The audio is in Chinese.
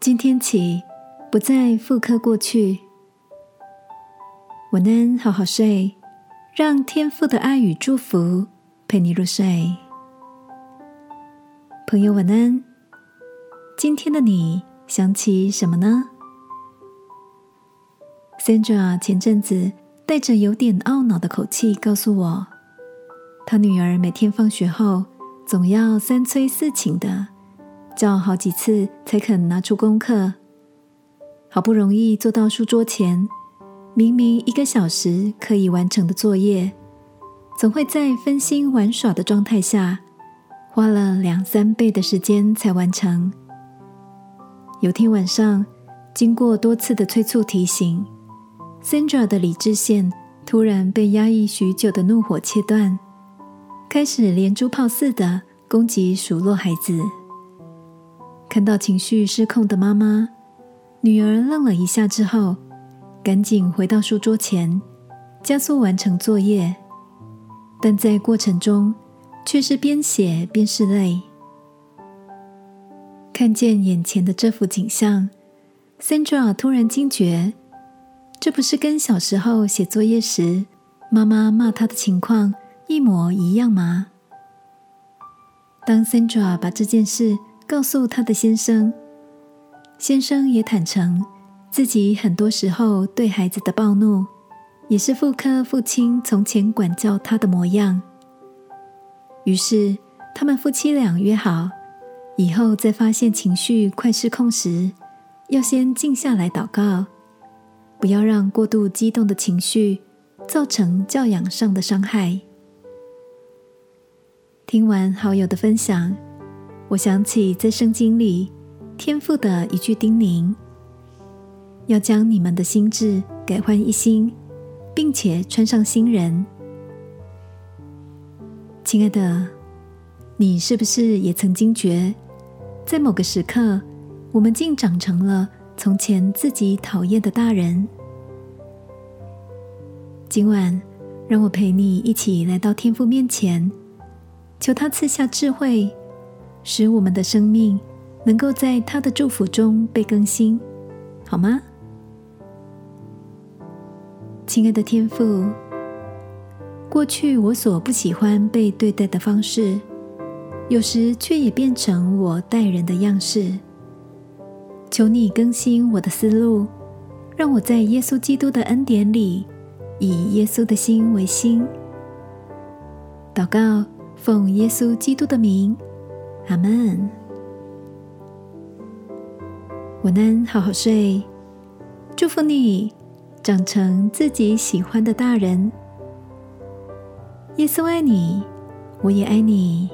今天起，不再复刻过去。晚安，好好睡，让天父的爱与祝福陪你入睡。朋友，晚安。今天的你想起什么呢？Sandra 前阵子带着有点懊恼的口气告诉我，她女儿每天放学后总要三催四请的。叫好几次才肯拿出功课，好不容易坐到书桌前，明明一个小时可以完成的作业，总会在分心玩耍的状态下，花了两三倍的时间才完成。有天晚上，经过多次的催促提醒，Sandra 的理智线突然被压抑许久的怒火切断，开始连珠炮似的攻击数落孩子。看到情绪失控的妈妈，女儿愣了一下之后，赶紧回到书桌前，加速完成作业。但在过程中，却是边写边拭泪。看见眼前的这幅景象，Sandra 突然惊觉，这不是跟小时候写作业时妈妈骂她的情况一模一样吗？当 Sandra 把这件事。告诉他的先生，先生也坦诚自己很多时候对孩子的暴怒，也是妇科父亲从前管教他的模样。于是，他们夫妻俩约好，以后在发现情绪快失控时，要先静下来祷告，不要让过度激动的情绪造成教养上的伤害。听完好友的分享。我想起在圣经里天父的一句叮咛：要将你们的心智改换一新，并且穿上新人。亲爱的，你是不是也曾经觉，在某个时刻，我们竟长成了从前自己讨厌的大人？今晚，让我陪你一起来到天父面前，求他赐下智慧。使我们的生命能够在他的祝福中被更新，好吗？亲爱的天父，过去我所不喜欢被对待的方式，有时却也变成我待人的样式。求你更新我的思路，让我在耶稣基督的恩典里，以耶稣的心为心。祷告，奉耶稣基督的名。阿门。我能，好好睡。祝福你长成自己喜欢的大人。耶稣爱你，我也爱你。